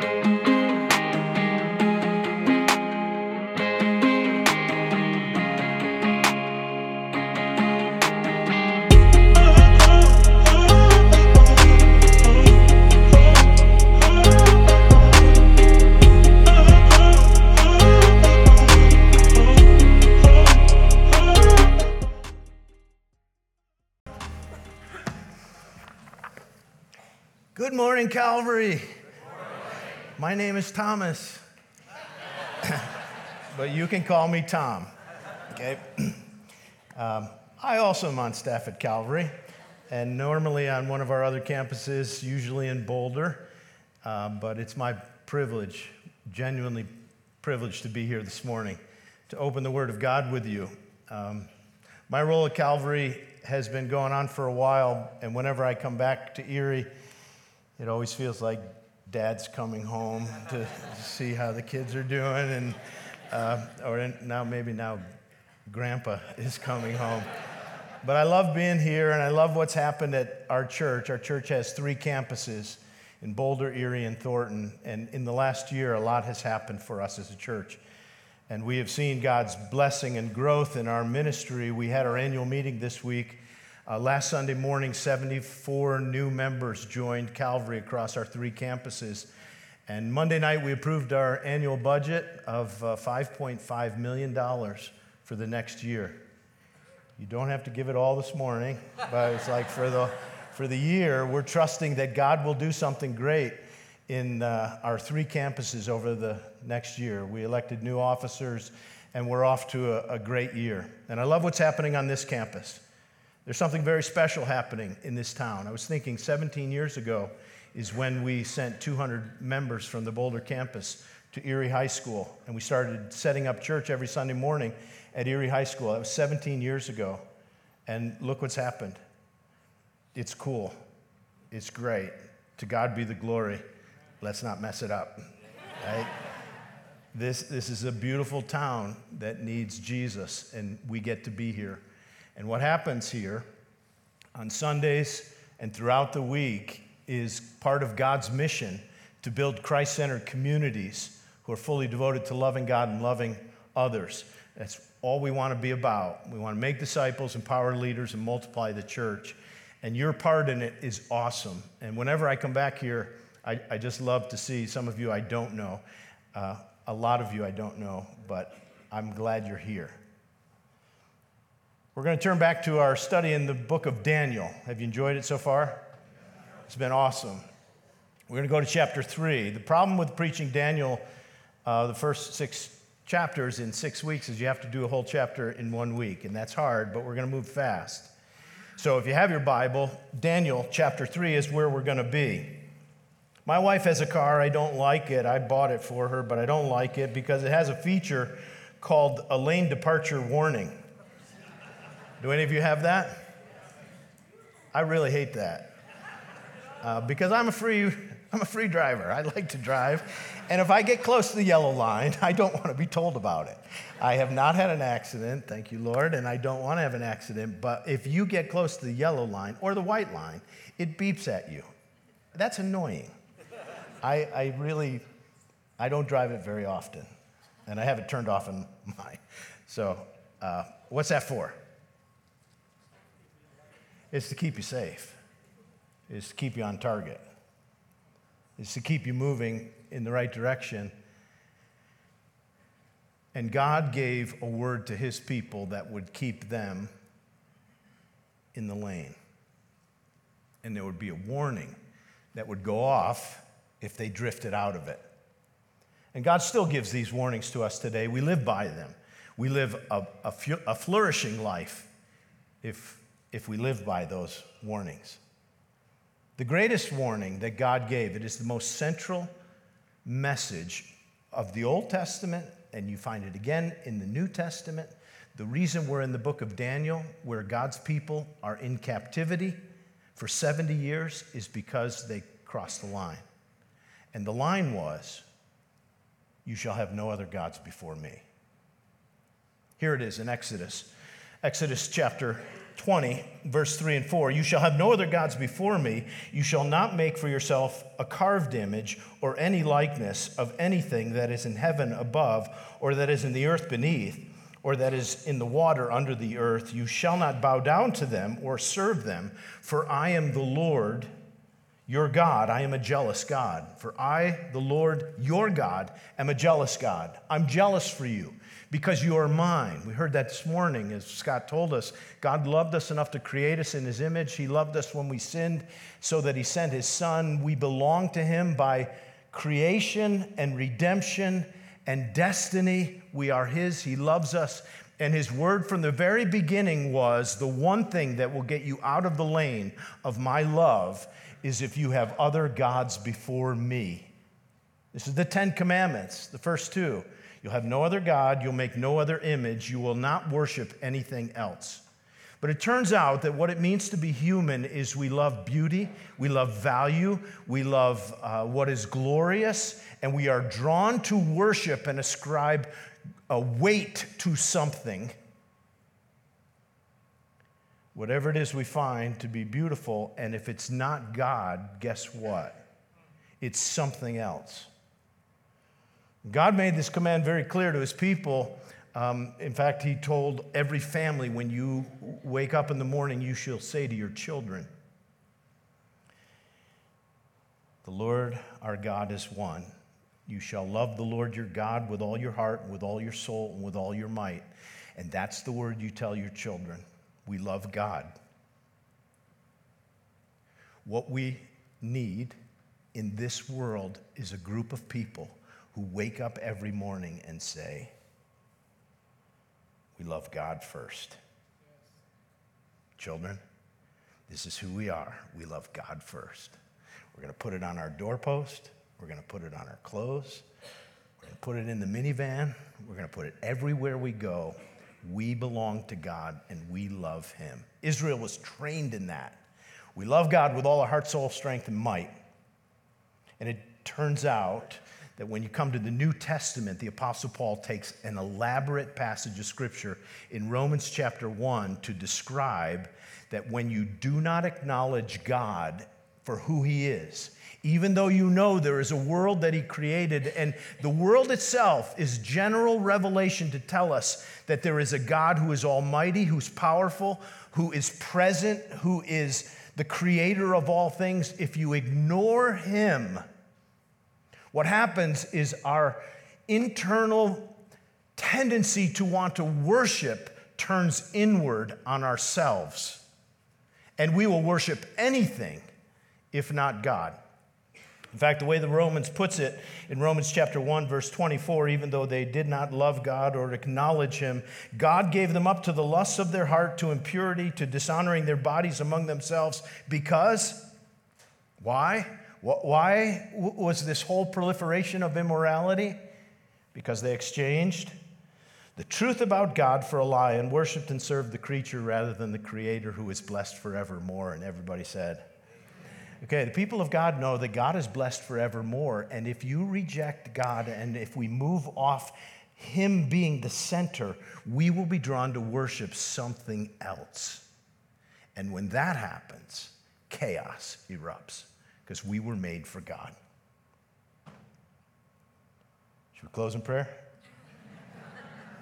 Good My name is Thomas, but you can call me Tom. Okay. Um, I also am on staff at Calvary, and normally on one of our other campuses, usually in Boulder. Um, but it's my privilege, genuinely privilege, to be here this morning to open the Word of God with you. Um, my role at Calvary has been going on for a while, and whenever I come back to Erie, it always feels like dad's coming home to see how the kids are doing, and uh, or now maybe now grandpa is coming home. But I love being here, and I love what's happened at our church. Our church has three campuses in Boulder, Erie, and Thornton. And in the last year, a lot has happened for us as a church. And we have seen God's blessing and growth in our ministry. We had our annual meeting this week uh, last Sunday morning, 74 new members joined Calvary across our three campuses. And Monday night, we approved our annual budget of uh, $5.5 million for the next year. You don't have to give it all this morning, but it's like for the, for the year, we're trusting that God will do something great in uh, our three campuses over the next year. We elected new officers, and we're off to a, a great year. And I love what's happening on this campus. There's something very special happening in this town. I was thinking 17 years ago is when we sent 200 members from the Boulder campus to Erie High School, and we started setting up church every Sunday morning at Erie High School. That was 17 years ago. And look what's happened. It's cool. It's great. To God be the glory. Let's not mess it up. Right? This, this is a beautiful town that needs Jesus, and we get to be here. And what happens here on Sundays and throughout the week is part of God's mission to build Christ centered communities who are fully devoted to loving God and loving others. That's all we want to be about. We want to make disciples, empower leaders, and multiply the church. And your part in it is awesome. And whenever I come back here, I, I just love to see some of you I don't know. Uh, a lot of you I don't know, but I'm glad you're here. We're going to turn back to our study in the book of Daniel. Have you enjoyed it so far? It's been awesome. We're going to go to chapter three. The problem with preaching Daniel, uh, the first six chapters in six weeks, is you have to do a whole chapter in one week, and that's hard, but we're going to move fast. So if you have your Bible, Daniel chapter three is where we're going to be. My wife has a car. I don't like it. I bought it for her, but I don't like it because it has a feature called a lane departure warning. Do any of you have that? I really hate that uh, because I'm a free I'm a free driver. I like to drive, and if I get close to the yellow line, I don't want to be told about it. I have not had an accident, thank you, Lord, and I don't want to have an accident. But if you get close to the yellow line or the white line, it beeps at you. That's annoying. I, I really I don't drive it very often, and I have it turned off in my. So, uh, what's that for? It's to keep you safe, it's to keep you on target, it's to keep you moving in the right direction. And God gave a word to his people that would keep them in the lane. And there would be a warning that would go off if they drifted out of it. And God still gives these warnings to us today. We live by them. We live a, a, a flourishing life if if we live by those warnings. The greatest warning that God gave, it is the most central message of the Old Testament, and you find it again in the New Testament. The reason we're in the book of Daniel, where God's people are in captivity for 70 years, is because they crossed the line. And the line was, You shall have no other gods before me. Here it is in Exodus. Exodus chapter 20, verse 3 and 4 You shall have no other gods before me. You shall not make for yourself a carved image or any likeness of anything that is in heaven above, or that is in the earth beneath, or that is in the water under the earth. You shall not bow down to them or serve them, for I am the Lord your God. I am a jealous God. For I, the Lord your God, am a jealous God. I'm jealous for you because you are mine. We heard that this morning as Scott told us. God loved us enough to create us in his image. He loved us when we sinned so that he sent his son. We belong to him by creation and redemption and destiny. We are his. He loves us. And his word from the very beginning was the one thing that will get you out of the lane of my love is if you have other gods before me. This is the Ten Commandments, the first two. You'll have no other God, you'll make no other image, you will not worship anything else. But it turns out that what it means to be human is we love beauty, we love value, we love uh, what is glorious, and we are drawn to worship and ascribe a weight to something. Whatever it is we find to be beautiful, and if it's not God, guess what? It's something else. God made this command very clear to his people. Um, in fact, he told every family when you wake up in the morning, you shall say to your children, The Lord our God is one. You shall love the Lord your God with all your heart, and with all your soul, and with all your might. And that's the word you tell your children. We love God. What we need in this world is a group of people who wake up every morning and say, We love God first. Children, this is who we are. We love God first. We're going to put it on our doorpost. We're going to put it on our clothes. We're going to put it in the minivan. We're going to put it everywhere we go. We belong to God and we love Him. Israel was trained in that. We love God with all our heart, soul, strength, and might. And it turns out that when you come to the New Testament, the Apostle Paul takes an elaborate passage of Scripture in Romans chapter 1 to describe that when you do not acknowledge God for who He is, even though you know there is a world that He created, and the world itself is general revelation to tell us that there is a God who is almighty, who's powerful, who is present, who is the creator of all things. If you ignore Him, what happens is our internal tendency to want to worship turns inward on ourselves. And we will worship anything if not God. In fact, the way the Romans puts it in Romans chapter 1 verse 24, even though they did not love God or acknowledge him, God gave them up to the lusts of their heart, to impurity, to dishonoring their bodies among themselves because why? Why was this whole proliferation of immorality? Because they exchanged the truth about God for a lie and worshiped and served the creature rather than the creator who is blessed forevermore. And everybody said, Okay, the people of God know that God is blessed forevermore. And if you reject God and if we move off Him being the center, we will be drawn to worship something else. And when that happens, chaos erupts because we were made for God. Should we close in prayer?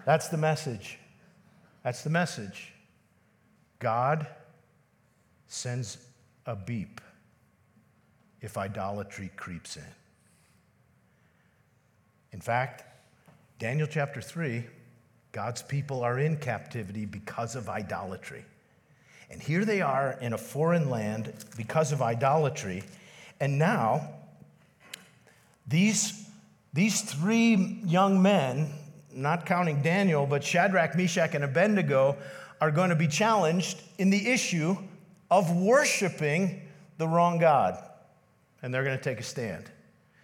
That's the message. That's the message. God sends a beep if idolatry creeps in. In fact, Daniel chapter 3, God's people are in captivity because of idolatry. And here they are in a foreign land because of idolatry, and now, these, these three young men, not counting Daniel, but Shadrach, Meshach, and Abednego, are going to be challenged in the issue of worshiping the wrong God. And they're going to take a stand.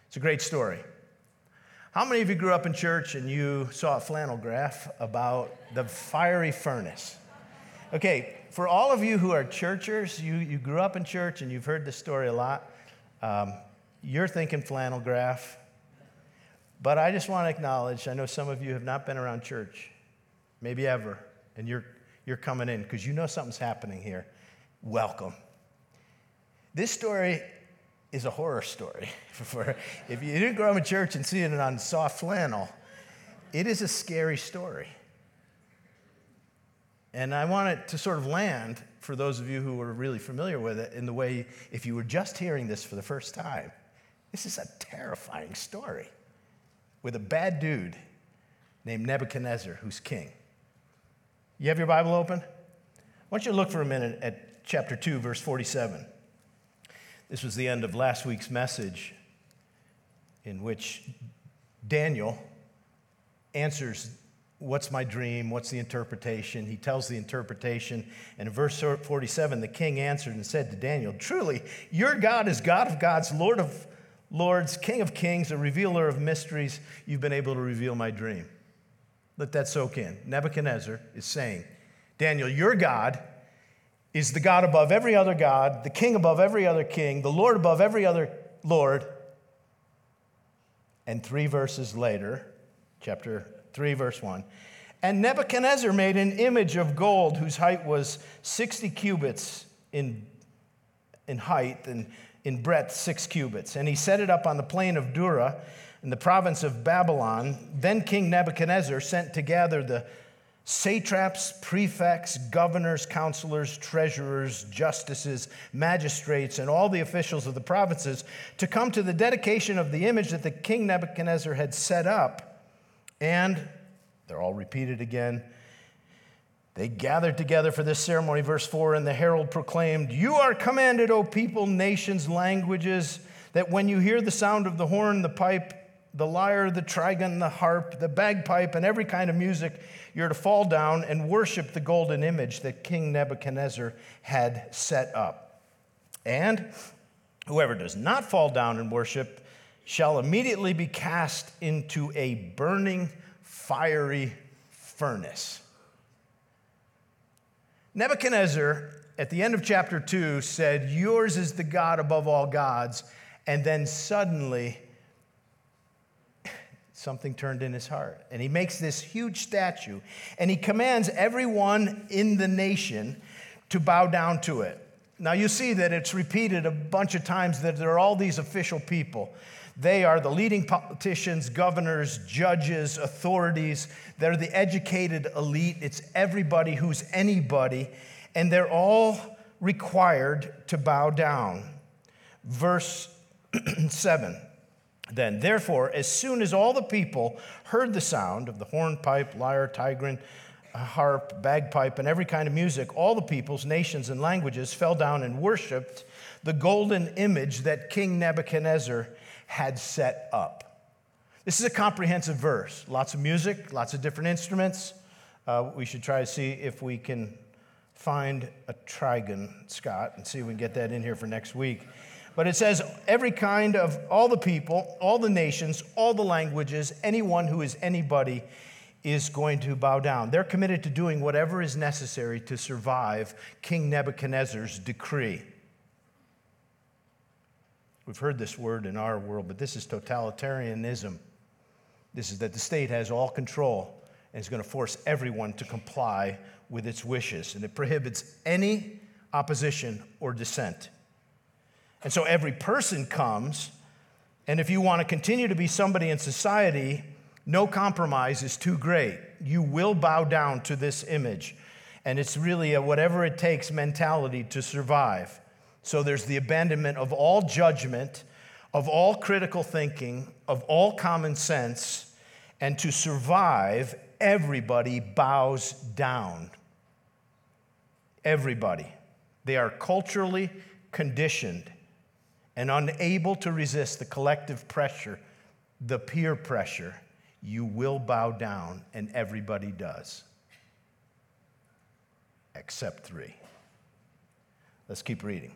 It's a great story. How many of you grew up in church and you saw a flannel graph about the fiery furnace? Okay, for all of you who are churchers, you, you grew up in church and you've heard this story a lot. Um, you're thinking flannel graph, but I just want to acknowledge I know some of you have not been around church, maybe ever, and you're, you're coming in because you know something's happening here. Welcome. This story is a horror story. For, if you didn't grow up in church and see it on soft flannel, it is a scary story. And I want it to sort of land for those of you who are really familiar with it in the way, if you were just hearing this for the first time, this is a terrifying story with a bad dude named Nebuchadnezzar who's king. You have your Bible open? I want you look for a minute at chapter 2, verse 47. This was the end of last week's message, in which Daniel answers, What's my dream? What's the interpretation? He tells the interpretation. And in verse 47, the king answered and said to Daniel, Truly, your God is God of gods, Lord of lords, King of kings, a revealer of mysteries. You've been able to reveal my dream. Let that soak in. Nebuchadnezzar is saying, Daniel, your God is the God above every other God, the king above every other king, the Lord above every other Lord. And three verses later, chapter 3, verse 1, and Nebuchadnezzar made an image of gold whose height was 60 cubits in, in height and in breadth, six cubits. And he set it up on the plain of Dura in the province of Babylon. Then King Nebuchadnezzar sent to gather the satraps, prefects, governors, counselors, treasurers, justices, magistrates, and all the officials of the provinces to come to the dedication of the image that the king Nebuchadnezzar had set up. And they're all repeated again. They gathered together for this ceremony, verse 4, and the herald proclaimed, You are commanded, O people, nations, languages, that when you hear the sound of the horn, the pipe, the lyre, the trigon, the harp, the bagpipe, and every kind of music, you're to fall down and worship the golden image that King Nebuchadnezzar had set up. And whoever does not fall down and worship shall immediately be cast into a burning, fiery furnace. Nebuchadnezzar, at the end of chapter 2, said, Yours is the God above all gods. And then suddenly, something turned in his heart. And he makes this huge statue and he commands everyone in the nation to bow down to it. Now, you see that it's repeated a bunch of times that there are all these official people. They are the leading politicians, governors, judges, authorities. They're the educated elite. It's everybody who's anybody. And they're all required to bow down. Verse 7 then, therefore, as soon as all the people heard the sound of the hornpipe, lyre, trigon, harp, bagpipe, and every kind of music, all the peoples, nations, and languages fell down and worshiped the golden image that King Nebuchadnezzar had set up. This is a comprehensive verse. Lots of music, lots of different instruments. Uh, we should try to see if we can find a trigon, Scott, and see if we can get that in here for next week. But it says, every kind of all the people, all the nations, all the languages, anyone who is anybody is going to bow down. They're committed to doing whatever is necessary to survive King Nebuchadnezzar's decree. We've heard this word in our world, but this is totalitarianism. This is that the state has all control and is going to force everyone to comply with its wishes. And it prohibits any opposition or dissent. And so every person comes, and if you want to continue to be somebody in society, no compromise is too great. You will bow down to this image. And it's really a whatever it takes mentality to survive. So there's the abandonment of all judgment, of all critical thinking, of all common sense, and to survive, everybody bows down. Everybody. They are culturally conditioned and unable to resist the collective pressure, the peer pressure, you will bow down, and everybody does. Except three. Let's keep reading.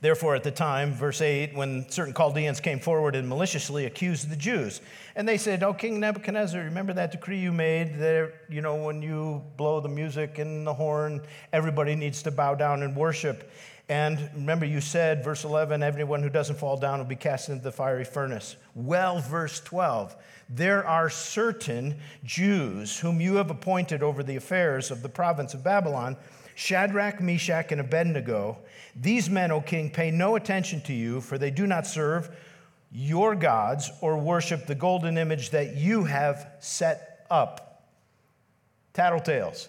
Therefore, at the time, verse 8, when certain Chaldeans came forward and maliciously accused the Jews, and they said, Oh, King Nebuchadnezzar, remember that decree you made that, you know, when you blow the music and the horn, everybody needs to bow down and worship. And remember, you said, verse 11, everyone who doesn't fall down will be cast into the fiery furnace. Well, verse 12, there are certain Jews whom you have appointed over the affairs of the province of Babylon Shadrach, Meshach, and Abednego. These men, O king, pay no attention to you, for they do not serve your gods or worship the golden image that you have set up. Tattletales.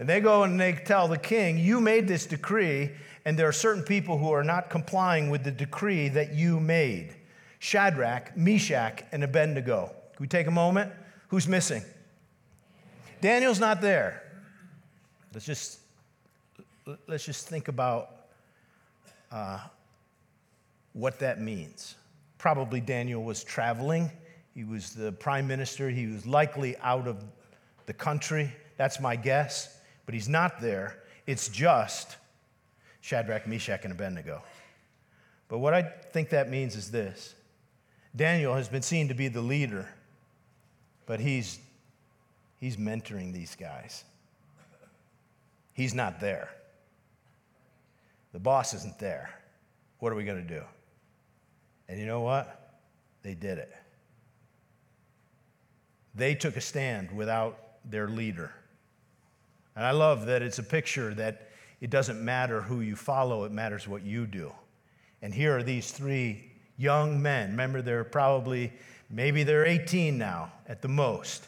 And they go and they tell the king, You made this decree, and there are certain people who are not complying with the decree that you made Shadrach, Meshach, and Abednego. Can we take a moment? Who's missing? Daniel's not there. Let's just, let's just think about uh, what that means. Probably Daniel was traveling. He was the prime minister. He was likely out of the country. That's my guess. But he's not there. It's just Shadrach, Meshach, and Abednego. But what I think that means is this Daniel has been seen to be the leader, but he's, he's mentoring these guys. He's not there. The boss isn't there. What are we going to do? And you know what? They did it. They took a stand without their leader. And I love that it's a picture that it doesn't matter who you follow, it matters what you do. And here are these three young men. Remember, they're probably, maybe they're 18 now at the most.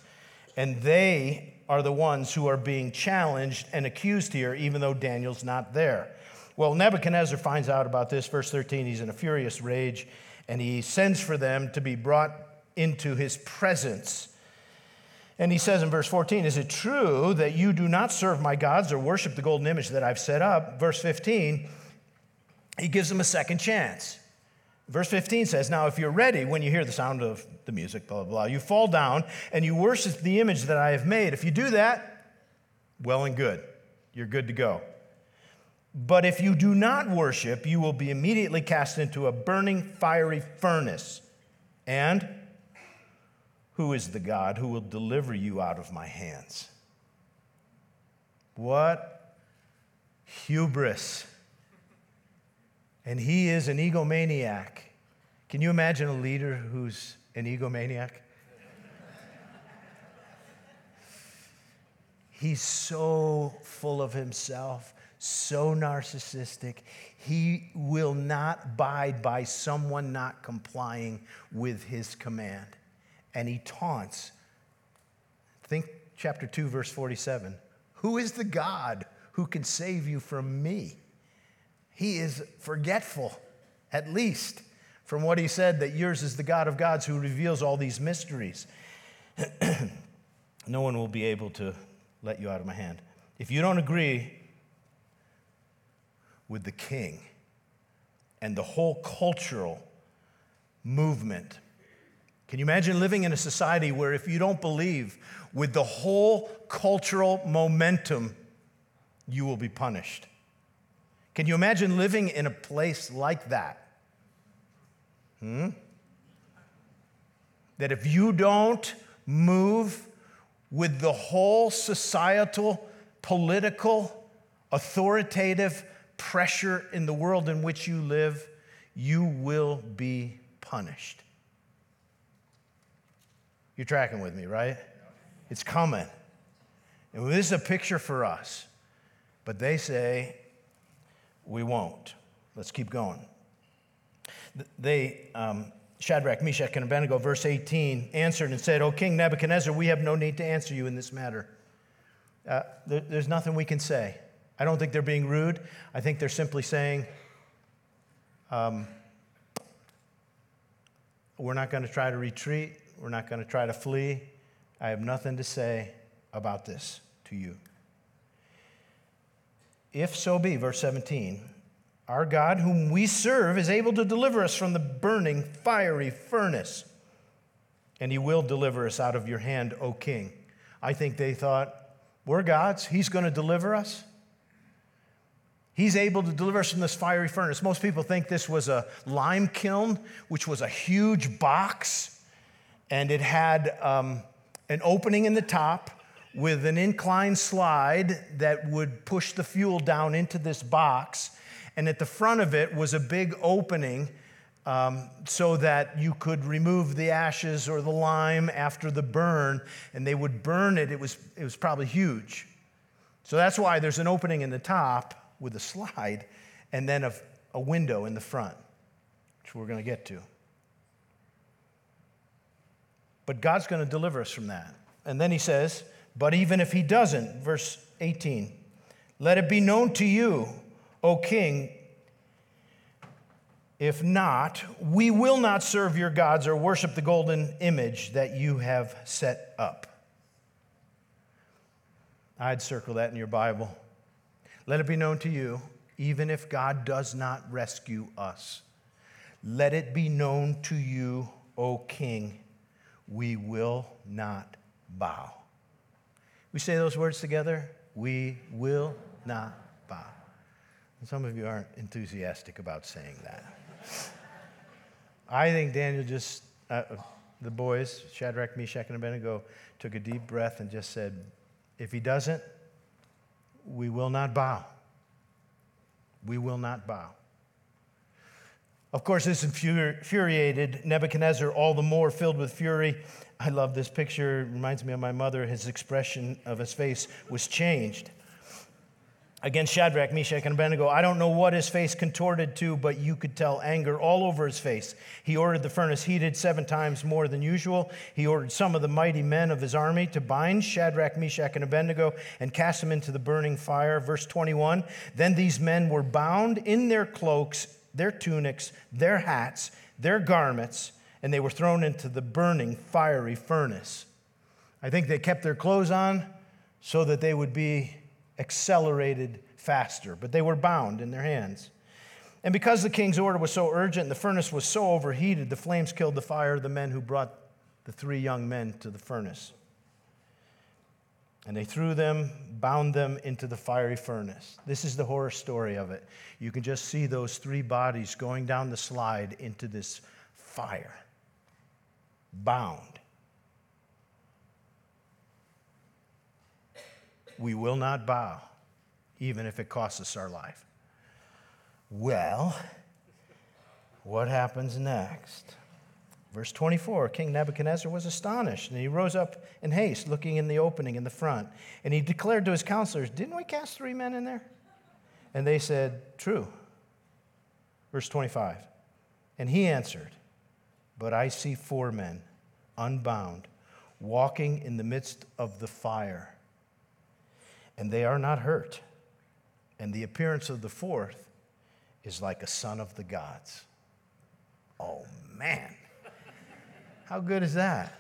And they are the ones who are being challenged and accused here, even though Daniel's not there. Well, Nebuchadnezzar finds out about this. Verse 13, he's in a furious rage and he sends for them to be brought into his presence. And he says in verse 14, Is it true that you do not serve my gods or worship the golden image that I've set up? Verse 15, he gives them a second chance. Verse 15 says, Now, if you're ready when you hear the sound of the music, blah, blah, blah, you fall down and you worship the image that I have made. If you do that, well and good. You're good to go. But if you do not worship, you will be immediately cast into a burning fiery furnace. And who is the God who will deliver you out of my hands? What hubris. And he is an egomaniac. Can you imagine a leader who's an egomaniac? He's so full of himself so narcissistic, he will not abide by someone not complying with his command. And he taunts. Think chapter 2, verse 47. Who is the God who can save you from me? He is forgetful, at least, from what he said that yours is the God of gods who reveals all these mysteries. no one will be able to let you out of my hand. If you don't agree with the king and the whole cultural movement. Can you imagine living in a society where if you don't believe with the whole cultural momentum, you will be punished? Can you imagine living in a place like that? Hmm? That if you don't move with the whole societal, political, authoritative pressure in the world in which you live, you will be punished. You're tracking with me, right? It's coming. And this is a picture for us. But they say, we won't. Let's keep going. They, um, Shadrach, Meshach, and Abednego, verse 18, answered and said, O King Nebuchadnezzar, we have no need to answer you in this matter. Uh, there, there's nothing we can say. I don't think they're being rude. I think they're simply saying, um, we're not going to try to retreat. We're not going to try to flee. I have nothing to say about this to you. If so be, verse 17, our God, whom we serve, is able to deliver us from the burning, fiery furnace, and he will deliver us out of your hand, O king. I think they thought, we're God's, he's going to deliver us. He's able to deliver us from this fiery furnace. Most people think this was a lime kiln, which was a huge box, and it had um, an opening in the top with an inclined slide that would push the fuel down into this box. And at the front of it was a big opening um, so that you could remove the ashes or the lime after the burn, and they would burn it. It was, it was probably huge. So that's why there's an opening in the top with a slide and then a, a window in the front, which we're going to get to. But God's going to deliver us from that. And then he says, But even if he doesn't, verse 18, let it be known to you, O king, if not, we will not serve your gods or worship the golden image that you have set up. I'd circle that in your Bible. Let it be known to you, even if God does not rescue us. Let it be known to you, O king, we will not bow. We say those words together. We will not bow. And some of you aren't enthusiastic about saying that. I think Daniel just, uh, the boys, Shadrach, Meshach, and Abednego, took a deep breath and just said, if he doesn't, we will not bow. We will not bow. Of course, this infuriated Nebuchadnezzar all the more, filled with fury. I love this picture. It reminds me of my mother. His expression of his face was changed against Shadrach, Meshach, and Abednego. I don't know what his face contorted to, but you could tell anger all over his face. He ordered the furnace heated seven times more than usual. He ordered some of the mighty men of his army to bind Shadrach, Meshach, and Abednego and cast them into the burning fire. Verse 21 Then these men were bound in their cloaks, their tunics, their hats, their garments, and they were thrown into the burning fiery furnace. I think they kept their clothes on so that they would be accelerated faster, but they were bound in their hands. And because the king's order was so urgent and the furnace was so overheated, the flames killed the fire of the men who brought the three young men to the furnace. And they threw them, bound them into the fiery furnace. This is the horror story of it. You can just see those three bodies going down the slide into this fire, bound. we will not bow, even if it costs us our life. Well, what happens next? Verse 24 King Nebuchadnezzar was astonished, and he rose up in haste, looking in the opening in the front. And he declared to his counselors, Didn't we cast three men in there? And they said, True. Verse 25 And he answered, But I see four men, unbound, walking in the midst of the fire and they are not hurt. And the appearance of the fourth is like a son of the gods. Oh, man. How good is that?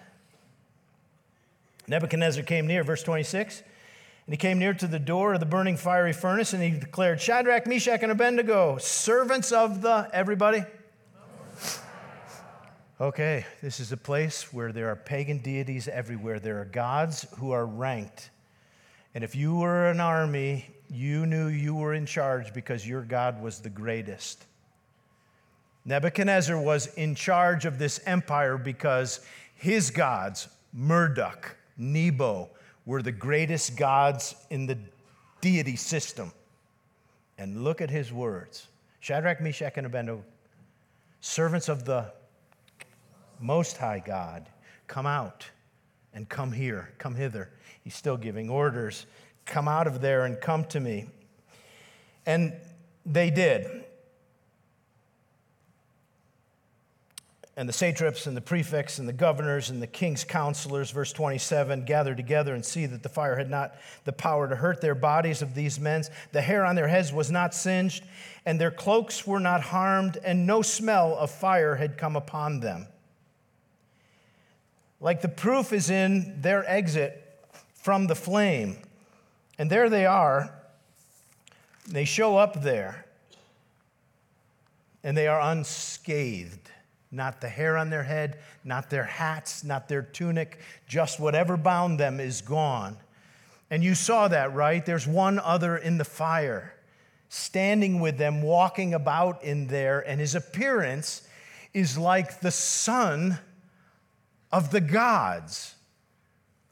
Nebuchadnezzar came near, verse 26, and he came near to the door of the burning fiery furnace, and he declared, Shadrach, Meshach, and Abednego, servants of the, everybody? Okay, this is a place where there are pagan deities everywhere. There are gods who are ranked and if you were an army, you knew you were in charge because your God was the greatest. Nebuchadnezzar was in charge of this empire because his gods, Marduk, Nebo, were the greatest gods in the deity system. And look at his words Shadrach, Meshach, and Abednego, servants of the Most High God, come out and come here, come hither. He's still giving orders. Come out of there and come to me. And they did. And the satraps and the prefects and the governors and the king's counselors, verse 27, gathered together and see that the fire had not the power to hurt their bodies of these men. The hair on their heads was not singed, and their cloaks were not harmed, and no smell of fire had come upon them. Like the proof is in their exit from the flame. And there they are. They show up there. And they are unscathed. Not the hair on their head, not their hats, not their tunic, just whatever bound them is gone. And you saw that, right? There's one other in the fire, standing with them, walking about in there, and his appearance is like the son of the gods.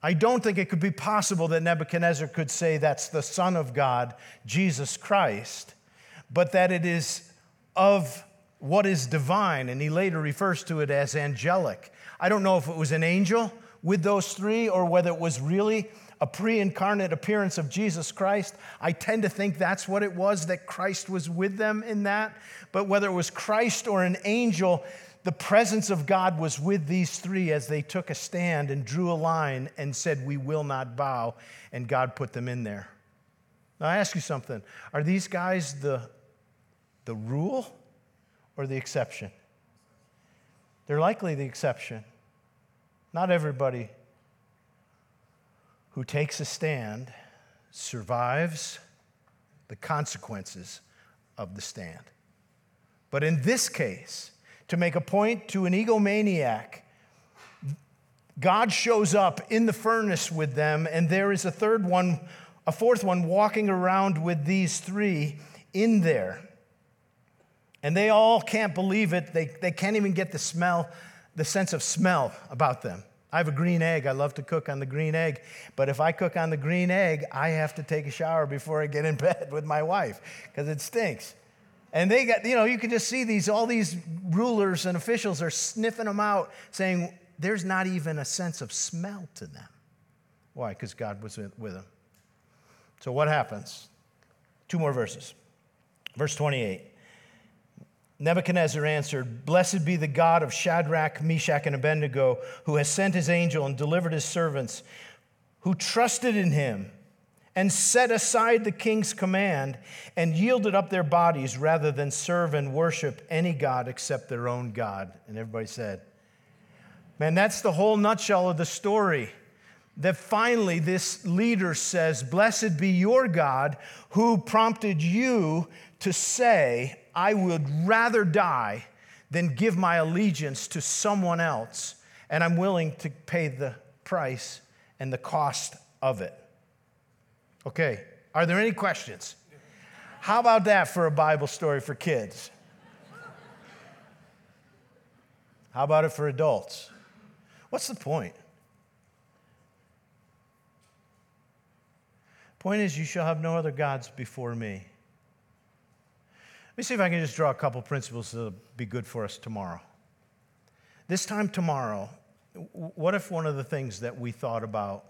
I don't think it could be possible that Nebuchadnezzar could say that's the Son of God, Jesus Christ. but that it is of what is divine. And he later refers to it as angelic. I don't know if it was an angel with those three or whether it was really a pre incarnate appearance of Jesus Christ. I tend to think that's what it was, that Christ was with them in that. But whether it was Christ or an angel, the presence of God was with these three as they took a stand and drew a line and said, We will not bow. And God put them in there. Now, I ask you something are these guys the, the rule or the exception? They're likely the exception. Not everybody who takes a stand survives the consequences of the stand. But in this case, to make a point to an egomaniac, God shows up in the furnace with them, and there is a third one, a fourth one walking around with these three in there. And they all can't believe it. They, they can't even get the smell, the sense of smell about them. I have a green egg. I love to cook on the green egg. But if I cook on the green egg, I have to take a shower before I get in bed with my wife because it stinks. And they got, you know, you can just see these, all these rulers and officials are sniffing them out, saying there's not even a sense of smell to them. Why? Because God was with them. So what happens? Two more verses. Verse 28. Nebuchadnezzar answered, Blessed be the God of Shadrach, Meshach, and Abednego, who has sent his angel and delivered his servants, who trusted in him and set aside the king's command and yielded up their bodies rather than serve and worship any God except their own God. And everybody said, Man, that's the whole nutshell of the story. That finally this leader says, Blessed be your God who prompted you to say, I would rather die than give my allegiance to someone else, and I'm willing to pay the price and the cost of it. Okay, are there any questions? How about that for a Bible story for kids? How about it for adults? What's the point? Point is, you shall have no other gods before me. Let me see if I can just draw a couple principles that'll be good for us tomorrow. This time tomorrow, what if one of the things that we thought about,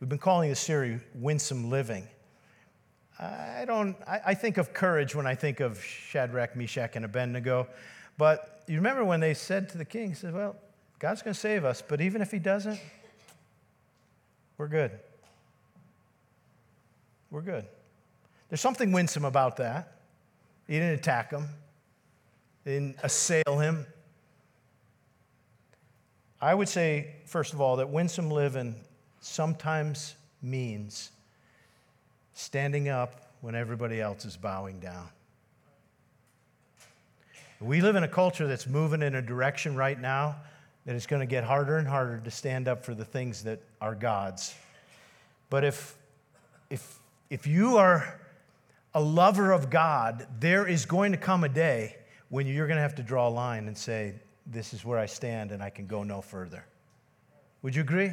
we've been calling the series Winsome Living. I don't, I, I think of courage when I think of Shadrach, Meshach, and Abednego. But you remember when they said to the king, he said, Well, God's going to save us, but even if he doesn't, we're good. We're good. There's something winsome about that. He didn't attack him, he didn't assail him. I would say, first of all, that winsome living sometimes means standing up when everybody else is bowing down. We live in a culture that's moving in a direction right now that it's going to get harder and harder to stand up for the things that are God's. But if, if, if you are a lover of God, there is going to come a day when you're going to have to draw a line and say, This is where I stand and I can go no further. Would you agree?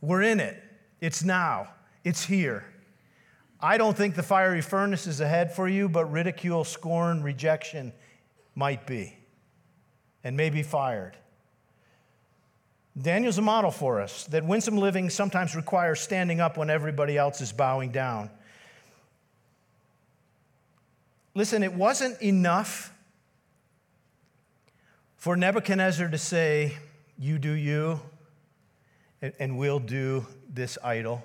We're in it. It's now, it's here. I don't think the fiery furnace is ahead for you, but ridicule, scorn, rejection might be and may be fired. Daniel's a model for us that winsome living sometimes requires standing up when everybody else is bowing down. Listen, it wasn't enough for Nebuchadnezzar to say, You do you, and we'll do this idol.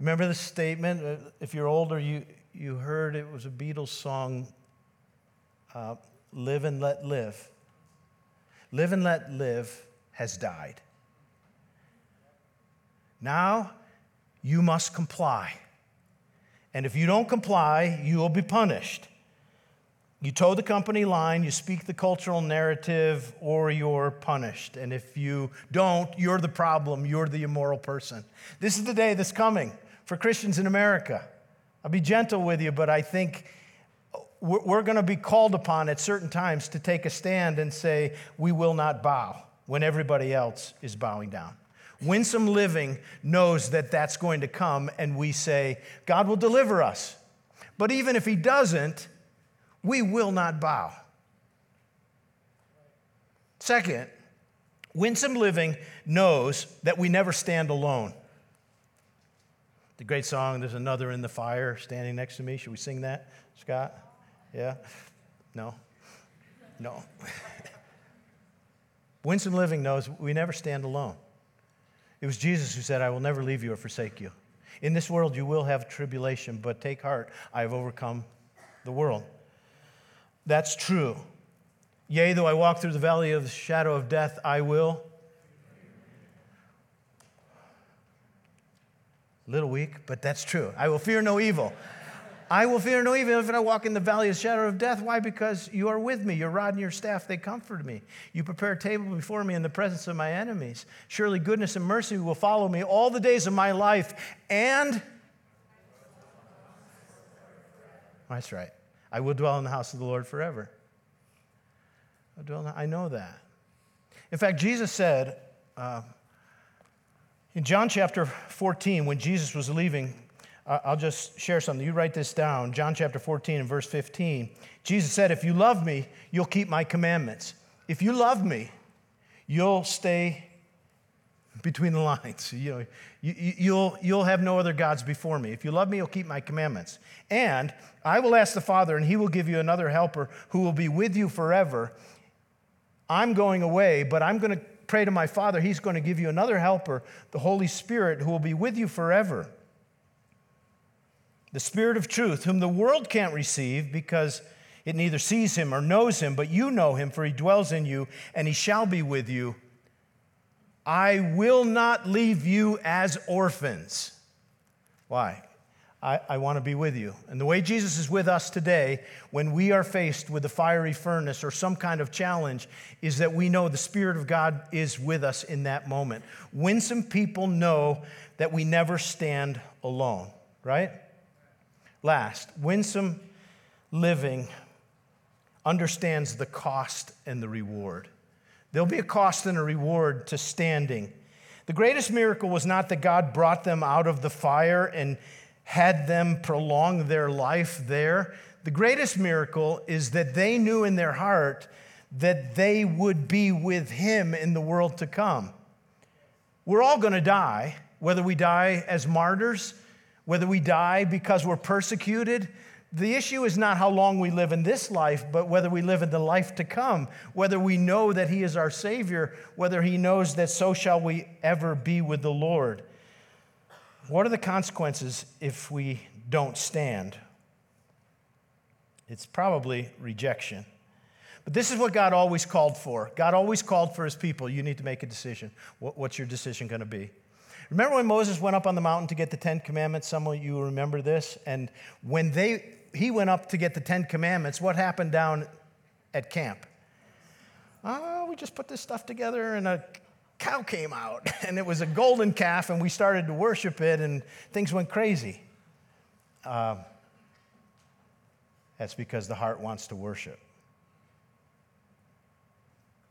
Remember the statement? Uh, if you're older, you, you heard it was a Beatles song uh, Live and Let Live. Live and Let Live has died. Now you must comply. And if you don't comply, you will be punished. You toe the company line, you speak the cultural narrative, or you're punished. And if you don't, you're the problem, you're the immoral person. This is the day that's coming for Christians in America. I'll be gentle with you, but I think we're going to be called upon at certain times to take a stand and say, we will not bow when everybody else is bowing down. Winsome living knows that that's going to come, and we say, God will deliver us. But even if He doesn't, we will not bow. Second, winsome living knows that we never stand alone. The great song, There's Another in the Fire standing next to me. Should we sing that, Scott? Yeah? No? No. winsome living knows we never stand alone. It was Jesus who said, I will never leave you or forsake you. In this world you will have tribulation, but take heart, I have overcome the world. That's true. Yea, though I walk through the valley of the shadow of death, I will. Little weak, but that's true. I will fear no evil. I will fear no evil if I walk in the valley of the shadow of death. Why? Because you are with me. Your rod and your staff, they comfort me. You prepare a table before me in the presence of my enemies. Surely goodness and mercy will follow me all the days of my life. And that's right. I will dwell in the house of the Lord forever. I know that. In fact, Jesus said uh, in John chapter 14, when Jesus was leaving, I'll just share something. You write this down. John chapter 14 and verse 15. Jesus said, If you love me, you'll keep my commandments. If you love me, you'll stay between the lines. You know, you, you'll, you'll have no other gods before me. If you love me, you'll keep my commandments. And I will ask the Father, and he will give you another helper who will be with you forever. I'm going away, but I'm going to pray to my Father. He's going to give you another helper, the Holy Spirit, who will be with you forever. The Spirit of truth, whom the world can't receive because it neither sees him or knows him, but you know him, for he dwells in you, and he shall be with you I will not leave you as orphans. Why? I, I want to be with you. And the way Jesus is with us today, when we are faced with a fiery furnace or some kind of challenge, is that we know the Spirit of God is with us in that moment. Winsome people know that we never stand alone, right? Last, winsome living understands the cost and the reward. There'll be a cost and a reward to standing. The greatest miracle was not that God brought them out of the fire and had them prolong their life there. The greatest miracle is that they knew in their heart that they would be with Him in the world to come. We're all going to die, whether we die as martyrs, whether we die because we're persecuted, the issue is not how long we live in this life, but whether we live in the life to come, whether we know that He is our Savior, whether He knows that so shall we ever be with the Lord. What are the consequences if we don't stand? It's probably rejection. But this is what God always called for. God always called for His people. You need to make a decision. What's your decision going to be? Remember when Moses went up on the mountain to get the Ten Commandments? Some of you remember this. And when they he went up to get the Ten Commandments. What happened down at camp? Oh, we just put this stuff together and a cow came out and it was a golden calf and we started to worship it and things went crazy. Uh, that's because the heart wants to worship.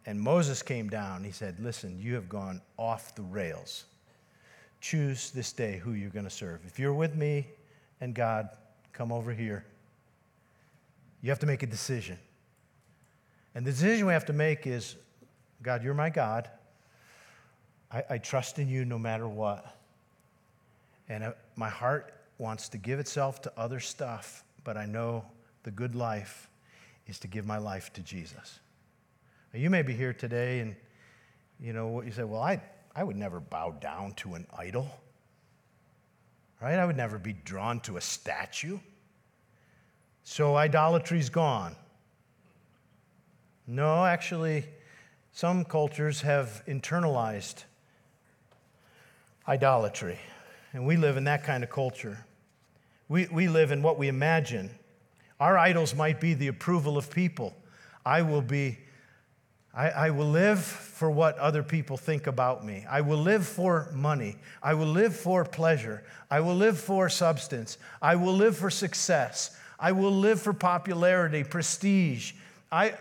And Moses came down. He said, Listen, you have gone off the rails. Choose this day who you're going to serve. If you're with me and God, come over here. You have to make a decision. And the decision we have to make is God, you're my God. I, I trust in you no matter what. And uh, my heart wants to give itself to other stuff, but I know the good life is to give my life to Jesus. Now, you may be here today and you know what you say, well, I, I would never bow down to an idol. Right? I would never be drawn to a statue. So idolatry's gone. No, actually, some cultures have internalized idolatry, and we live in that kind of culture. We, we live in what we imagine. Our idols might be the approval of people. I will be, I, I will live for what other people think about me. I will live for money. I will live for pleasure. I will live for substance. I will live for success. I will live for popularity, prestige. I,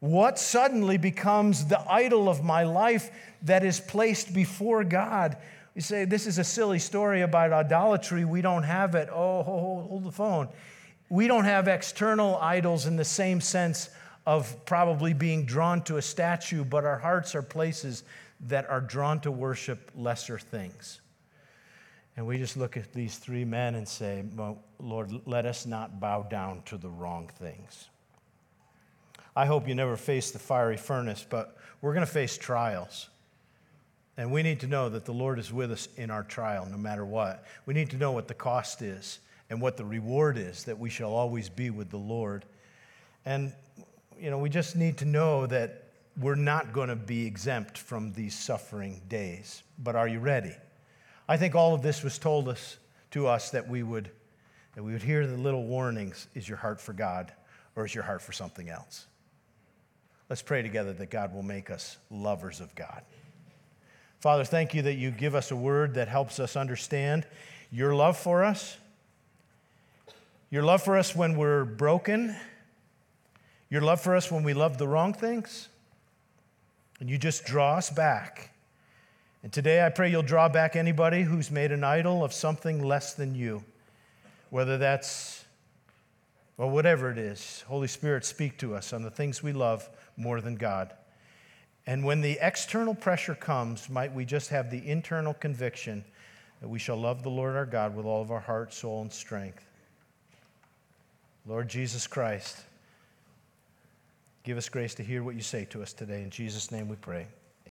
What suddenly becomes the idol of my life that is placed before God? You say, This is a silly story about idolatry. We don't have it. Oh, hold, hold the phone. We don't have external idols in the same sense of probably being drawn to a statue, but our hearts are places that are drawn to worship lesser things. And we just look at these three men and say, Lord, let us not bow down to the wrong things. I hope you never face the fiery furnace, but we're going to face trials. And we need to know that the Lord is with us in our trial, no matter what. We need to know what the cost is and what the reward is, that we shall always be with the Lord. And, you know, we just need to know that we're not going to be exempt from these suffering days. But are you ready? I think all of this was told us to us that we would that we would hear the little warnings is your heart for God or is your heart for something else? Let's pray together that God will make us lovers of God. Father, thank you that you give us a word that helps us understand your love for us, your love for us when we're broken, your love for us when we love the wrong things, and you just draw us back. And today I pray you'll draw back anybody who's made an idol of something less than you, whether that's, well, whatever it is. Holy Spirit, speak to us on the things we love more than God. And when the external pressure comes, might we just have the internal conviction that we shall love the Lord our God with all of our heart, soul, and strength. Lord Jesus Christ, give us grace to hear what you say to us today. In Jesus' name we pray.